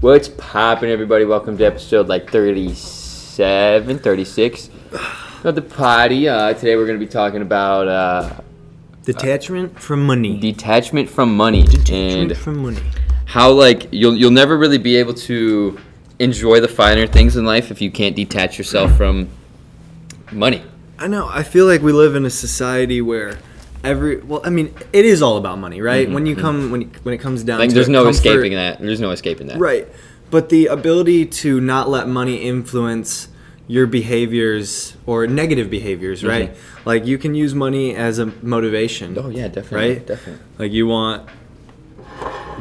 What's poppin', everybody? Welcome to episode like 37, 36 of the potty. Uh, today we're going to be talking about uh, Detachment from money. detachment from money Detachment and from money. how like you'll you'll never really be able to enjoy the finer things in life if you can't detach yourself from money. I know. I feel like we live in a society where every well, I mean, it is all about money, right? when you come when you, when it comes down Mm-hmm, Like there's no comfort- escaping that. There's no escaping that. Right. But the ability to not let money influence your behaviors or negative behaviors, right? Like you can use money as a motivation. Mm-hmm. Oh yeah, definitely. Right? Definitely. Like you want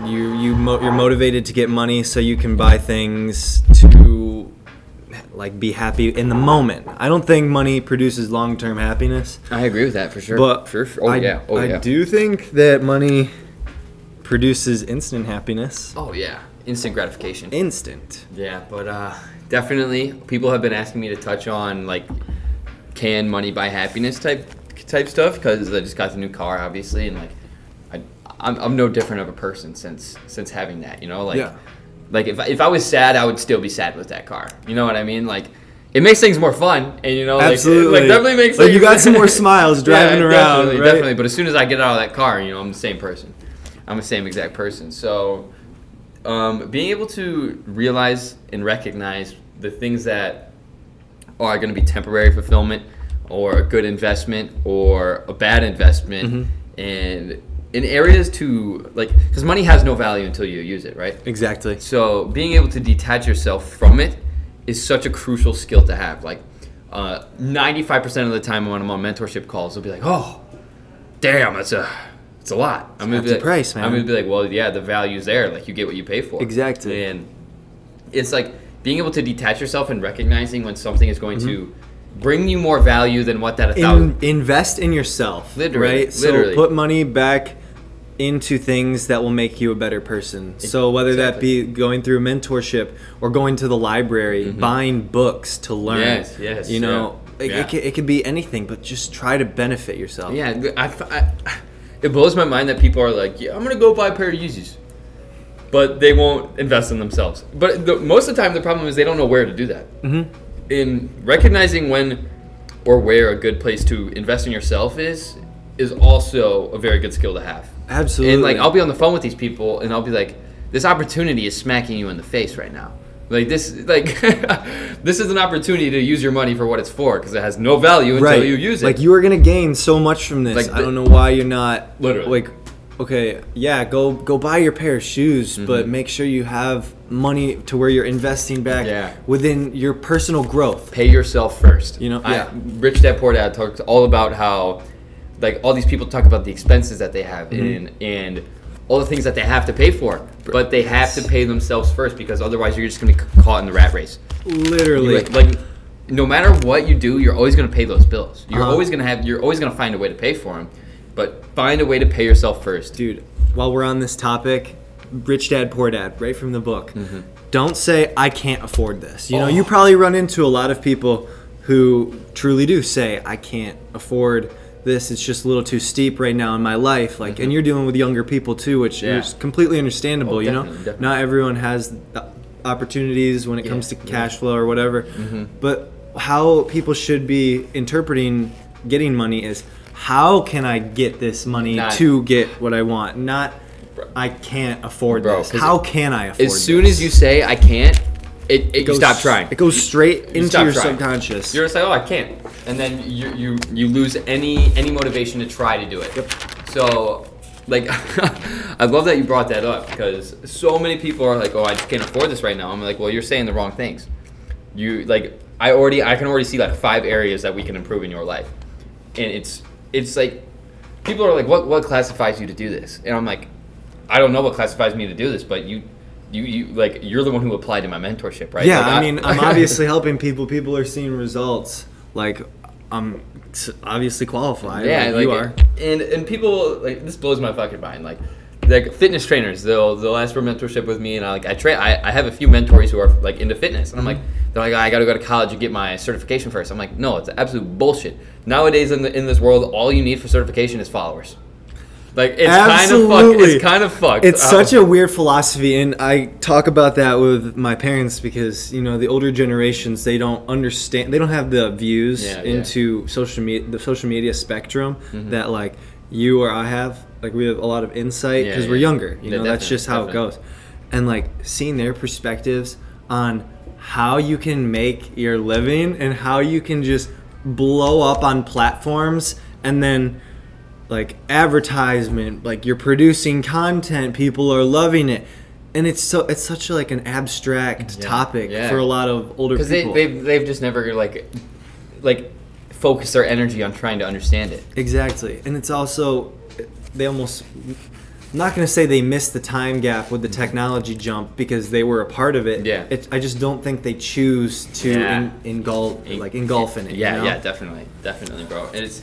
you you mo- you're motivated to get money so you can buy things to like be happy in the moment. I don't think money produces long-term happiness, I agree with that for sure. but for sure. Oh I, yeah. Oh I yeah. do think that money produces instant happiness. Oh yeah. Instant gratification. Instant. Yeah, but uh, definitely, people have been asking me to touch on like, can money buy happiness type type stuff because I just got the new car, obviously, and like, I I'm, I'm no different of a person since since having that. You know, like, Yeah. Like if I- if I was sad, I would still be sad with that car. You know what I mean? Like. It makes things more fun, and you know, like, Absolutely. like definitely makes Like, things- you got some more smiles driving Yeah, around, definitely, right? definitely. But as soon as I get out of that car, you know, I'm the same person. I'm the same exact person. So, um, being able to realize and recognize the things that are going to be temporary fulfillment or a good investment or a bad investment Mm-hmm. and in areas to like because money has no value until you use it right Exactly. so being able to detach yourself from it is such a crucial skill to have like uh, 95% of the time when i'm on mentorship calls they'll be like oh damn that's a it's a lot i'm gonna be like, price, man. i'm gonna be like well yeah the value's there like you get what you pay for Exactly. and it's like being able to detach yourself and recognizing when something is going to bring you more value than what that In, invest in yourself. Literally, Right? So literally. put money back into things that will make you a better person. So whether that be going through mentorship or going to the library, buying books to learn. Yes, yes, You know, yeah, it, yeah. It, could, it could be anything, but just try to benefit yourself. Yeah, I, I- it blows my mind that people are like, yeah, I'm gonna go buy a pair of Yeezys, but they won't invest in themselves. But the, most of the time, the problem is they don't know where to do that. Mm-hmm. In recognizing when or where a good place to invest in yourself is, is also a very good skill to have. Absolutely. And like, I'll be on the phone with these people, and I'll be like, this opportunity is smacking you in the face right now. Like this, like this is an opportunity to use your money for what it's for, because it has no value until right. you use it. Like you are gonna gain so much from this. Like I don't know why you're not Literally. like okay, yeah, go go buy your pair of shoes, Mm-hmm. but make sure you have money to where you're investing back Yeah. within your personal growth. pay yourself first. You know, I. Rich Dad Poor Dad talks all about how, like, all these people talk about the expenses that they have Mm-hmm. and and all the things that they have to pay for, but they have to pay themselves first because otherwise you're just gonna be caught in the rat race. Literally. Like, like no matter what you do, you're always gonna pay those bills. You're Uh-huh. always gonna have. You're always gonna find a way to pay for them, but find a way to pay yourself first. dude, while we're on this topic, Rich Dad Poor Dad, right from the book. Mm-hmm. Don't say I can't afford this. You know, Oh. you probably run into a lot of people who truly do say I can't afford this. It's just a little too steep right now in my life. Like, and you're dealing with younger people too, which Mm-hmm. Yeah. is completely understandable. Oh, you know, definitely, not everyone has the opportunities when it comes to Yeah, Mm-hmm. cash flow or whatever. But how people should be interpreting getting money is how can I get this money Not- to get what I want, not I can't afford Bro, this. How can I afford it? As soon this? as you say I can't, it, it, you goes- stop trying. It goes straight into stop your trying. subconscious. You're just like, oh, I can't, and then you you you lose any any motivation to try to do it. Yep. So, like, I love that you brought that up because so many people are like, oh, I just can't afford this right now. I'm like, well, you're saying the wrong things. You like, I already I can already see like five areas that we can improve in your life, and it's it's like people are like, what what classifies you to do this? And I'm like, I don't know what classifies me to do this, but you. You, you like you're the one who applied to my mentorship, right? yeah, Like, I mean, I'm obviously helping people. People are seeing results. Like, I'm obviously qualified. Yeah, like like, you are. And and people like this blows my fucking mind. Like like fitness trainers, they'll they'll ask for mentorship with me, and I like I train. I, I have a few mentors who are like into fitness, and I'm like mm-hmm. they're like I got to go to college and get my certification first. I'm like no, it's absolute bullshit. Nowadays in the in this world, all you need for certification is followers. Like it's kind of fuck. Absolutely. It's kind of fucked. It's Uh, such a weird philosophy, and I talk about that with my parents because you know the older generations they don't understand, they don't have the views Yeah, yeah. into social media, the social media spectrum Mm-hmm. that like you or I have. Like we have a lot of insight because yeah. we're younger. You Yeah, know, that's just how definitely. it goes, and like seeing their perspectives on how you can make your living and how you can just blow up on platforms and then like advertisement like you're producing content people are loving it and it's so it's such a, like an abstract Yeah, topic yeah. for a lot of older people because they, they've, they've just never like like focused their energy on trying to understand it. exactly and it's also they almost I'm not going to say they missed the time gap with the mm-hmm. technology jump because they were a part of it. Yeah. It, I just don't think they choose to Yeah. engulf like engulf in it. you Yeah, know? yeah, definitely, definitely, bro. And it's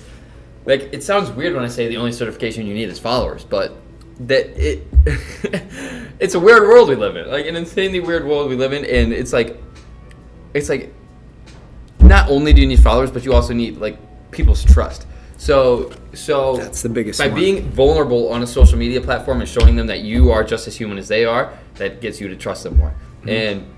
like it sounds weird when I say the only certification you need is followers, but that it it's a weird world we live in, like an insanely weird world we live in, and it's like it's like not only do you need followers, but you also need like people's trust. So so That's the biggest by one. being vulnerable on a social media platform and showing them that you are just as human as they are, that gets you to trust them more. Mm-hmm. And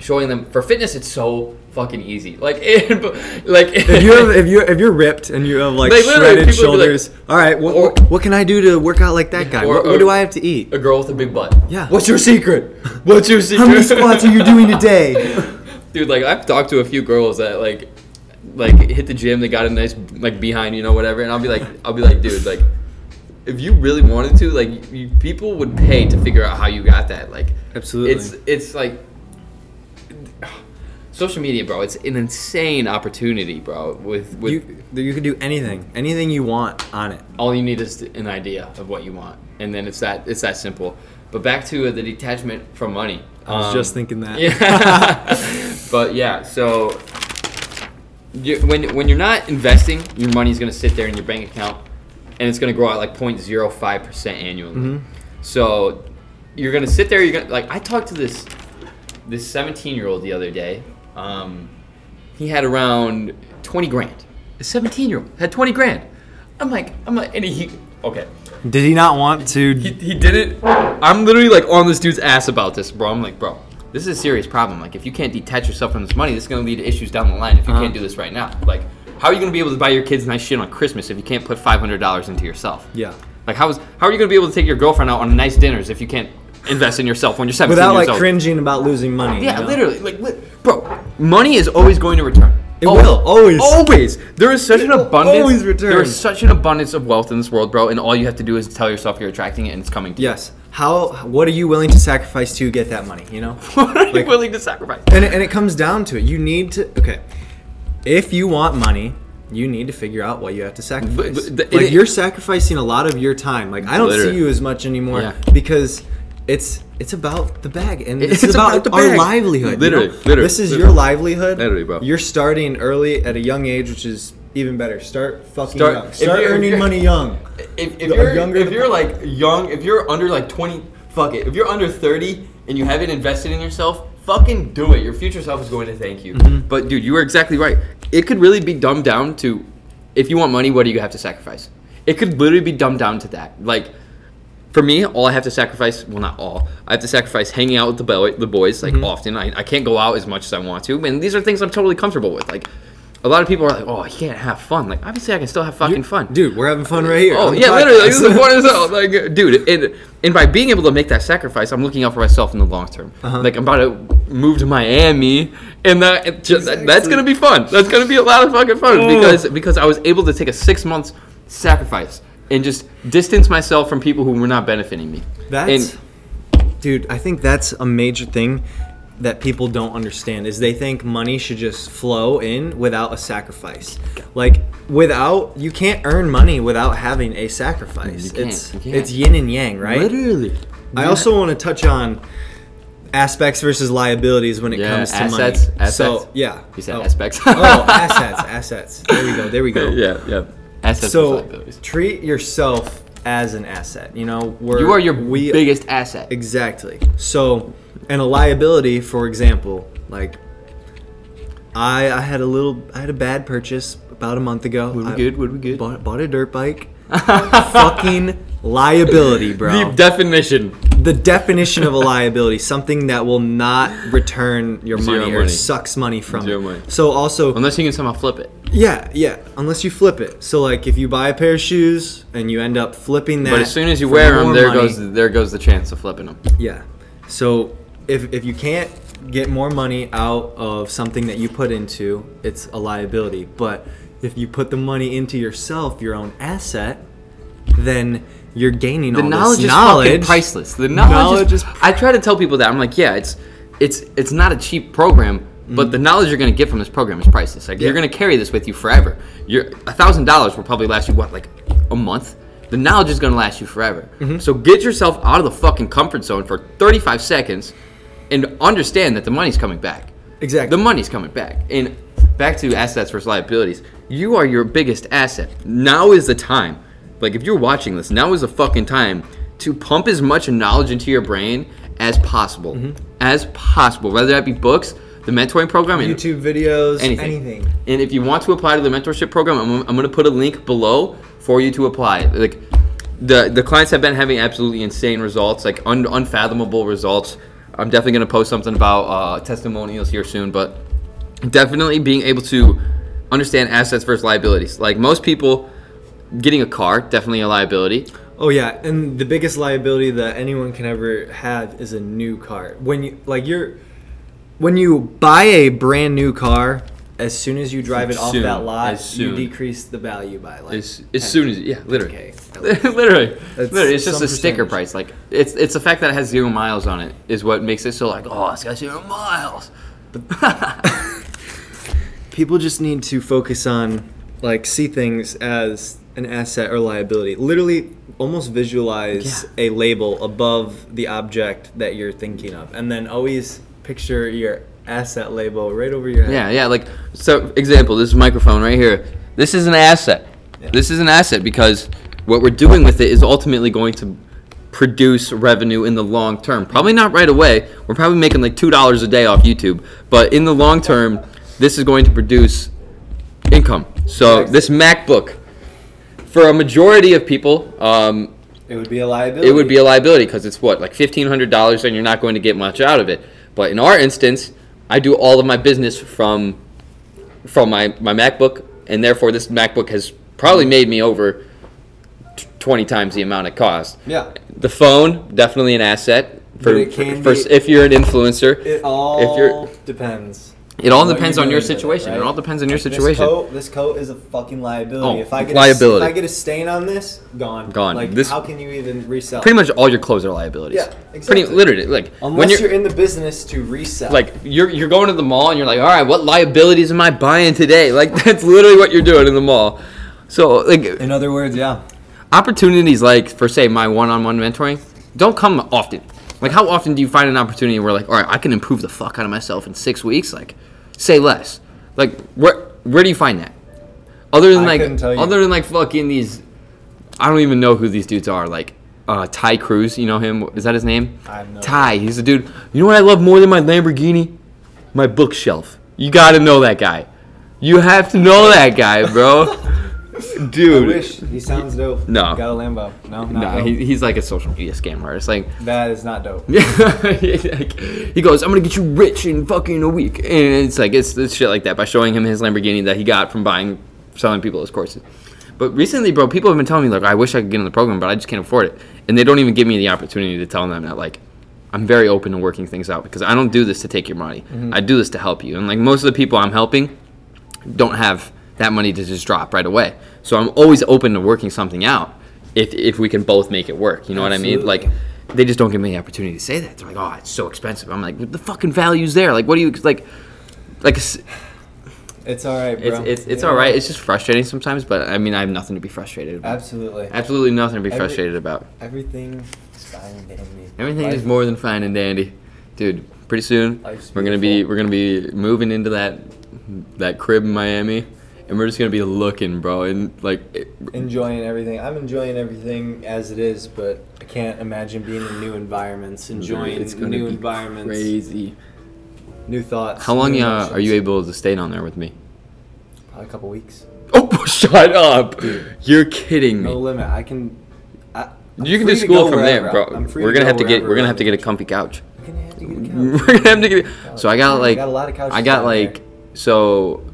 showing them for fitness, it's so fucking easy. Like, and, like if you have, if you if you're ripped and you have like Like, shredded be like- shoulders, all right, what, Or- what, what can I do to work out like that guy? Or- what, what or- do I have to eat? a girl with a big butt. Yeah. What's your secret? What's your secret? How many squats are you doing today? Dude, like I've talked to a few girls that like like hit the gym, they got a nice like behind, you know, whatever, and I'll be like I'll be like, dude, like if you really wanted to, like you, people would pay to figure out how you got that. Like Absolutely. it's it's like social media, bro. It's an insane opportunity, bro. With with you you can do anything, anything you want on it. all you need is an idea of what you want, and then it's that it's that simple. But back to uh, the detachment from money. I was Um, just thinking that. Yeah. but yeah, so you, when when you're not investing, your money's gonna sit there in your bank account, and it's gonna grow at like 0.05 percent annually. Mhm. So you're gonna sit there. You're gonna like I talked to this this 17 year old the other day. Um, he had around 20 grand. A 17 year old had 20 grand. I'm like I'm like and he okay. Did he not want to? He, he did it. I'm literally like on this dude's ass about this, bro. I'm like, bro, this is a serious problem. Like, if you can't detach yourself from this money, this is gonna lead to issues down the line. If you Uh-huh. can't do this right now, like, how are you gonna be able to buy your kids nice shit on Christmas if you can't put five hundred dollars into yourself? yeah. Like, how is how are you gonna be able to take your girlfriend out on nice dinners if you can't invest in yourself when you're 17 Without years like old? cringing about losing money. Yeah, you know? literally, like, li- bro, money is always going to return. It will, always. always. There is such an abundance. always return. There is such an abundance of wealth in this world, bro, and all you have to do is tell yourself you're attracting it, and it's coming to Yes. How? What are you willing to sacrifice to get that money? You know. what are you Like- willing to sacrifice? and it, and it comes down to it. You need to okay. If you want money, you need to figure out what you have to sacrifice. but the- like it- you're sacrificing a lot of your time. Like I don't Literally. see you as much anymore Yeah. because it's it's about the bag and It's it's, about, about the our bag. livelihood. you Literally, know? literally, This is literally. your livelihood. Literally, bro. You're starting early at a young age, which is even better. Start fucking Start- young. Start earning you're- money young. If, if you're younger if you're like young, if you're under like 20, fuck it. If you're under 30 and you haven't invested in yourself, fucking do it. Your future self is going to thank you. Mm-hmm. But dude, you were exactly right. It could really be dumbed down to if you want money, what do you have to sacrifice? It could literally be dumbed down to that. Like for me, all I have to sacrifice, well, not all, I have to sacrifice hanging out with the, boy, the boys, Mm-hmm. like, often. I, I can't go out as much as I want to. And these are things I'm totally comfortable with. Like, a lot of people are like, oh, you can't have fun. Like, obviously, I can still have fucking fun. Dude, we're having fun right here. Oh yeah, literally. This is podcast. the point as well. Like, dude, and, and by being able to make that sacrifice, I'm looking out for myself in the long term. Uh-huh. Like I'm about to move to Miami, and that just, that's gonna be fun. That's gonna be a lot of fucking fun Oh. because because I was able to take a six months sacrifice and just distance myself from people who were not benefiting me. That's, and dude. I think that's a major thing that people don't understand is they think money should just flow in without a sacrifice. Like without you can't earn money without having a sacrifice. It's it's yin and yang, right? literally, I also want to touch on aspects versus liabilities when it Yeah, comes to assets, money. assets. So yeah, You said oh. aspects. oh, assets, assets. There we go. There we go. yeah, yeah. Assets So treat yourself as an asset. You know, we're, You are your we, biggest asset. Exactly. So, and a liability, for example, like I, I had a little, I had a bad purchase about a month ago. Would we I good? Would we good? Bought, bought a dirt bike. fucking liability, bro. The definition. the definition of a liability, something that will not return your Zero money or money. sucks money from Zero it. money. So also, Unless you can somehow flip it. Yeah, yeah, unless you flip it. So like, if you buy a pair of shoes and you end up flipping that, But as soon as you for wear them, more there money- goes there goes the chance of flipping them. Yeah. So if if you can't get more money out of something that you put into, it's a liability. But if you put the money into yourself, your own asset, then you're gaining The all knowledge this is knowledge. fucking priceless. The knowledge, Knowledge is, is I try to tell people that I'm like, yeah, it's it's it's not a cheap program, but the knowledge you're gonna get from this program is priceless. Like you're Mm-hmm. Gonna carry this with you forever. You're a thousand dollars will probably last you what like a month. The knowledge is gonna last you forever. Mm-hmm. So get yourself out of the fucking comfort zone for 35 seconds, and understand that the money's coming back. Exactly. The money's coming back. And back to assets versus liabilities. You are your biggest asset. Now is the time. Like if you're watching this, now is the fucking time to pump as much knowledge into your brain as possible. Mm-hmm. As possible. Whether that be books, the mentoring program, and YouTube videos, anything. anything. And if you want to apply to the mentorship program, I'm, I'm going to put a link below for you to apply. Like the the clients have been having absolutely insane results, like un, unfathomable results. I'm definitely going to post something about uh, testimonials here soon, but definitely being able to understand assets versus liabilities. Like most people, getting a car definitely a liability. Oh yeah, and the biggest liability that anyone can ever have is a new car. When you like you're when you buy a brand new car, as soon as you drive it off Soon, that lot, you decrease the value by like As, as 10, soon as yeah, literally, 10K at least. literally, That's literally, it's just a sticker percentage. price. Like it's it's the fact that it has zero miles on it is what makes it so like oh it's got zero miles. people just need to focus on like see things as an asset or liability literally almost visualize Yeah. a label above the object that you're thinking of and then always picture your asset label right over your head Yeah, yeah. Like so, example. This microphone right here. This is an asset. Yeah. This is an asset because what we're doing with it is ultimately going to produce revenue in the long term. Probably not right away. We're probably making like two dollars a day off YouTube, but in the long term, this is going to produce income. So this MacBook, for a majority of people, um, it would be a liability it would be a liability because it's what like fifteen hundred dollars, and you're not going to get much out of it. But in our instance, I do all of my business from from my my MacBook, and therefore this MacBook has probably made me over t- twenty times the amount it cost. yeah The phone definitely an asset for, for, be- for if you're an influencer. it all If you're- depends It all what depends on your with it, situation. It all depends on your situation. This coat, this coat is a fucking liability. Oh, if I get liability. A, if I get a stain on this, gone. Gone. Like, This- how can you even resell? Pretty much all your clothes are liabilities. Yeah, Pretty exactly. literally, like Unless when you're, you're in the business to resell. like you're you're going to the mall and you're like, all right, what liabilities am I buying today? Like that's literally what you're doing in the mall. So like in other words, yeah. opportunities like for say my one-on-one mentoring don't come often. Like how often do you find an opportunity where like, all right, I can improve the fuck out of myself in six weeks? Like, say less. Like where where do you find that? Other than I like other than like fucking these, I don't even know who these dudes are. Like uh, Ty Cruz, you know him? Is that his name? No Ty. He's a dude. You know what I love more than my Lamborghini? My bookshelf. You got to know that guy. You have to know that guy, bro. Dude. I wish he sounds dope. No. Got a Lambo. No, Nah, he, he's like a social media scammer. It's like, that is not dope. he goes, "I'm gonna get you rich in fucking a week," and it's like it's, it's shit like that by showing him his Lamborghini that he got from buying, selling people his courses. But recently, bro, people have been telling me like, "I wish I could get in the program, but I just can't afford it," and they don't even give me the opportunity to tell them that like. I'm very open to working things out because I don't do this to take your money. Mm-hmm. I do this to help you. And like most of the people I'm helping, don't have that money to just drop right away. So I'm always open to working something out if if we can both make it work. You know what I mean? Like they just don't give me the opportunity to say that. They're like, "Oh, it's so expensive." I'm like, "The fucking value's there. Like, what do you like?" Like, it's It's all right, it's bro. it's, it's You all know? right. It's just frustrating sometimes, but I mean, I have nothing to be frustrated about. Absolutely. Absolutely nothing to be Every- frustrated about. Everything is fine and dandy. Everything Life- is more than fine and dandy, dude. Pretty soon Life's we're gonna be we're gonna be moving into that that crib in Miami, and we're just gonna be looking, bro, and like it, enjoying everything. I'm enjoying everything as it is, but I can't imagine being in new environments, enjoying it's gonna new be environments, crazy. new thoughts. How long uh, are you able to stay down there with me? Probably a couple weeks. Oh, shut up! You're kidding me. No limit. I can. I, You can do school from there, bro. We're gonna go have to get. We're gonna have to get a comfy couch. We're gonna have to get a couch. We're gonna have to get. So I got like. I got a lot of couches I got like. So,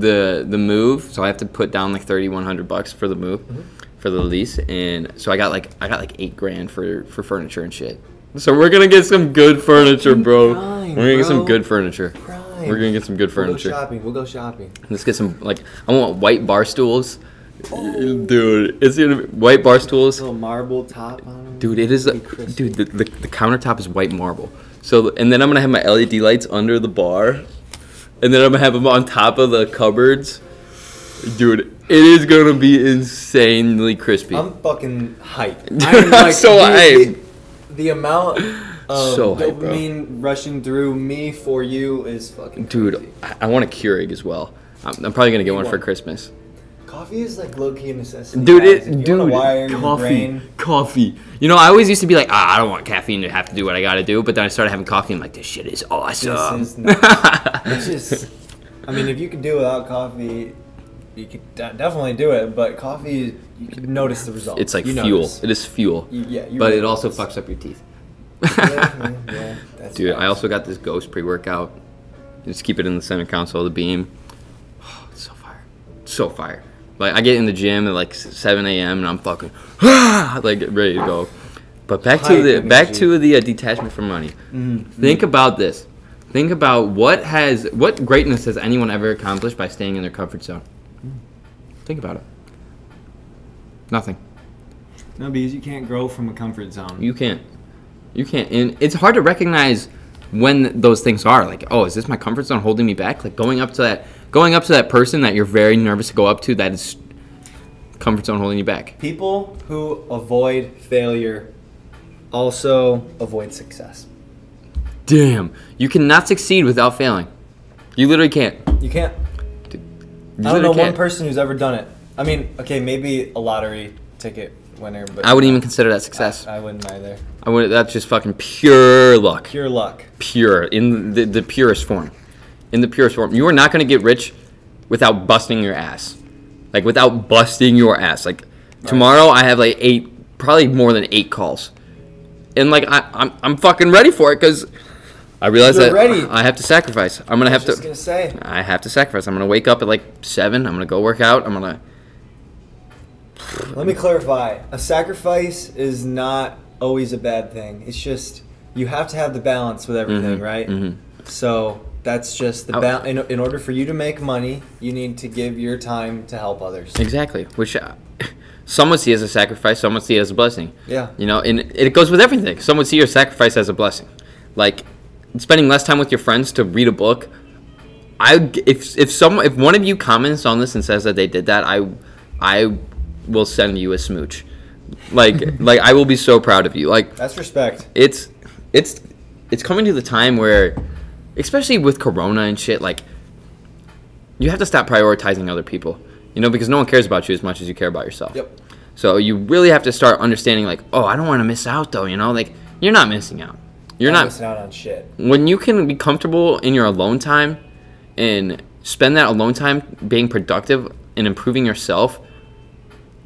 the the move. So I have to put down like thirty one hundred bucks for the move, Mm-hmm. for the lease, and so I got like I got like eight grand for for furniture and shit. So we're gonna get some good furniture, bro. Prime, we're gonna get some good furniture. Prime. We're gonna get some good furniture. We'll go shopping. We'll go shopping. Let's get some like I want white bar stools. Oh. Dude, it's gonna be white bar stools. Little marble top on them. Dude, it is. Dude, the, the, the countertop is white marble. So, and then I'm gonna have my LED lights under the bar, and then I'm gonna have them on top of the cupboards. Dude, it is gonna be insanely crispy. I'm fucking hyped. I'm so the, hyped. The, the amount of So hyped, bro. dopamine rushing through me for you is fucking Dude, crazy. I, I want a Keurig as well. I'm, I'm probably gonna get Need one for. Christmas. Coffee is like low key a necessity. Dude, guys. it, dude, wire coffee, coffee. You know, I always used to be like, ah, I don't want caffeine to have to do what I gotta do. But then I started having coffee, and I'm like, this shit is awesome. is not- it's just. I mean, if you could do without coffee, you could de- definitely do it. But coffee, you can notice the results. it's like You fuel. notice. It is fuel. You- yeah, you but really it also notice. fucks up your teeth. yeah, yeah, yeah, that's Dude, I also got this Ghost pre-workout. Just keep it in the center console of the beam. Oh, it's so fire, so fire. Like I get in the gym at like 7 a.m. and I'm fucking like ready to go. But back to Hype the back to the uh, detachment from money. Mhm. Think about this. Think about what has what greatness has anyone ever accomplished by staying in their comfort zone. Think about it. Nothing. No, because you can't grow from a comfort zone. You can't. You can't. And it's hard to recognize when those things are. Like, oh, is this my comfort zone holding me back? Like going up to that going up to that person that you're very nervous to go up to that is comfort zone holding you back. People who avoid failure also avoid success. Damn. You cannot succeed without failing. You literally can't. You can't. You I don't know one can't. person who's ever done it. I mean, okay, maybe a lottery ticket winner, but I wouldn't even consider that success. I, I wouldn't either. I would that's just fucking pure luck. Pure luck. Pure in the, the purest form. In the purest form. You are not going to get rich without busting your ass. Like without busting your ass. Like tomorrow I have like eight probably more than 8 calls. And like I I'm I'm fucking ready for it cuz I realize You're that ready. I have to sacrifice. I'm going to I was have to gonna say. I have to sacrifice. I'm going to wake up at like 7. I'm going to go work out. I'm going to Let me clarify. A sacrifice is not always a bad thing. It's just you have to have the balance with everything, Mhm, right? mhm. So that's just the balance. In, in order for you to make money, you need to give your time to help others. Exactly. Which uh, some would see as a sacrifice, some would see as a blessing. Yeah. You know, and it goes with everything. Some would see your sacrifice as a blessing. Like spending less time with your friends to read a book. I if if some if one of you comments on this and says that they did that, I I will send you a smooch. Like like I will be so proud of you. Like That's respect. it's it's it's coming to the time where especially with corona and shit like you have to stop prioritizing other people you know because no one cares about you as much as you care about yourself Yep. so you really have to start understanding like oh i don't want to miss out though you know like you're not missing out you're Not not missing out on shit. when you can be comfortable in your alone time and spend that alone time being productive and improving yourself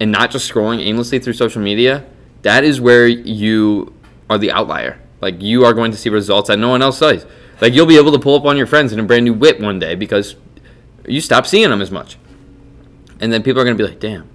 and not just scrolling aimlessly through social media, that is where you are the outlier. Like you are going to see results that no one else does. Like you'll be able to pull up on your friends in a brand new whip one day because you stop seeing them as much. And then people are going to be like, "Damn.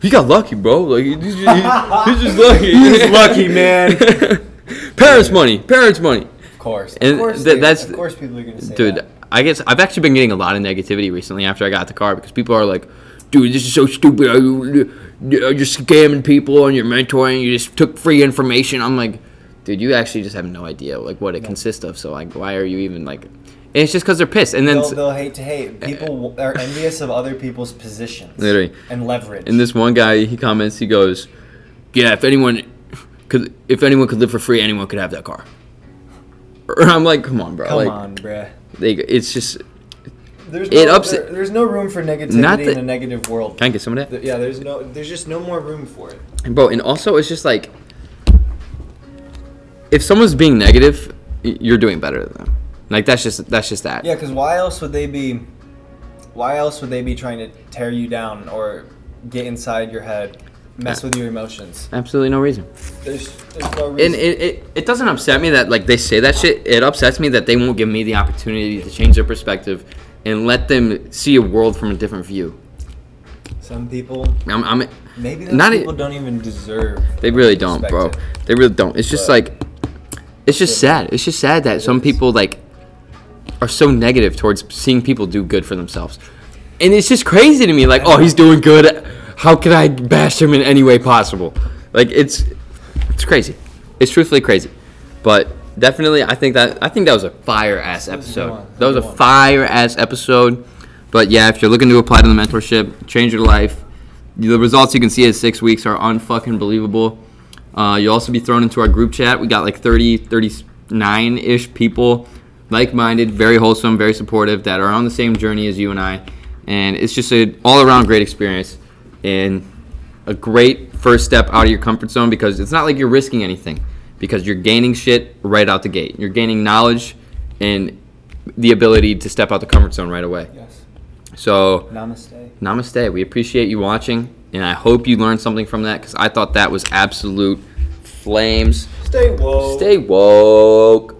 He got lucky, bro. Like he's just, he's just lucky. He's lucky, man. parents' money. Parents' money. Of course. And of course, th- they- that's- of course people are gonna say Dude, that. I guess I've actually been getting a lot of negativity recently after I got the car because people are like, dude, this is so stupid. Are you- You're just scamming people and you're mentoring. You just took free information. I'm like, dude, you actually just have no idea like what it consists of. So like, why are you even like? And it's just because they're pissed. And then They'll, they'll hate to hate. Eh. People are envious of other people's positions. Literally. And leverage. and this one guy, he comments, he goes, yeah, if anyone could, if anyone could live for free, anyone could have that car. And I'm like, come on, bro. Come like, on, bro! They, it's just. There's It no, ups- there- there's no room for negativity Not in a negative world. Can I get some of that? Th- Yeah, there's no, there's just no more room for it. And bro, and also it's just like if someone's being negative, you're doing better than them. Like that's just that's just that. Yeah, because why else would they be why else would they be trying to tear you down or get inside your head, mess with your emotions? Absolutely no reason. There's, there's no reason. And it, it, it doesn't upset me that like they say that shit. It upsets me that they won't give me the opportunity to change their perspective and let them see a world from a different view. Some people, I'm, I'm maybe those Not people don't even deserve. they really don't, bro. They really don't. It's just like it's just sad. It's just sad that some is. people like are so negative towards seeing people do good for themselves. And it's just crazy to me like, "Oh, he's doing good. How can I bash him in any way possible?" Like it's it's crazy. It's truthfully crazy. But definitely I think that I think that was a fire ass was a good episode. That was a fire ass episode. But yeah, if you're looking to apply to the mentorship, change your life, the results you can see in six weeks are unfucking believable. Uh, you'll also be thrown into our group chat. We got like 30, 39 ish people, like minded, very wholesome, very supportive, that are on the same journey as you and I. And it's just an all around great experience and a great first step out of your comfort zone because it's not like you're risking anything because you're gaining shit right out the gate. You're gaining knowledge and the ability to step out the comfort zone right away. Yes. So, Namaste. namaste. We appreciate you watching, and I hope you learned something from that because I thought that was absolute flames. Stay woke. Stay woke.